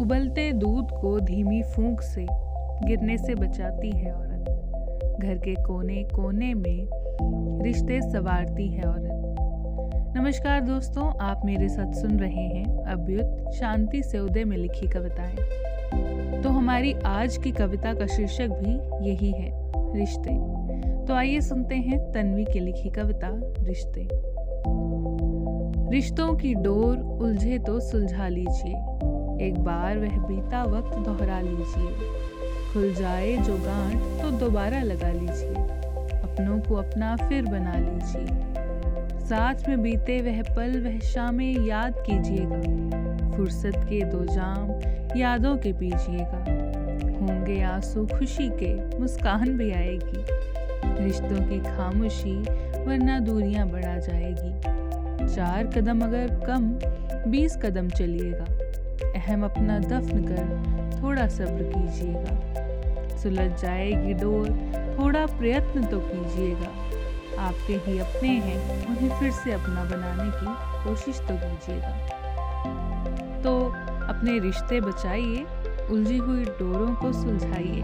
उबलते दूध को धीमी फूंक से गिरने से बचाती है औरत। घर के कोने कोने में रिश्ते सवारती है औरत। नमस्कार दोस्तों, आप मेरे साथ सुन रहे हैं अभ्युत शांति से उदय में लिखी कविताएँ। तो हमारी आज की कविता का शीर्षक भी यही है, रिश्ते। तो आइए सुनते हैं तन्वी की लिखी कविता, रिश्ते। रिश्तों की डोर उलझे तो सुलझा लीजिए। एक बार वह बीता वक्त दोहरा लीजिए। खुल जाए जो गांठ तो दोबारा लगा लीजिए। अपनों को अपना फिर बना लीजिए। साथ में बीते वह पल, वह शामें याद कीजिएगा। फुर्सत के दो जाम, यादों के पीजिएगा। होंगे आँसू खुशी के, मुस्कान भी आएगी। रिश्तों की खामोशी, वरना दूरियाँ बढ़ा जाएगी। चार कदम अगर कम, बीस कदम चलिएगा। अहम अपना दफन कर थोड़ा सब्र कीजिएगा। सुलझ जाएगी डोर, थोड़ा प्रयत्न तो कीजिएगा। आपके ही अपने हैं, उन्हें फिर से अपना बनाने की कोशिश तो कीजिएगा। तो अपने रिश्ते बचाइए, उलझी हुई डोरों को सुलझाइए।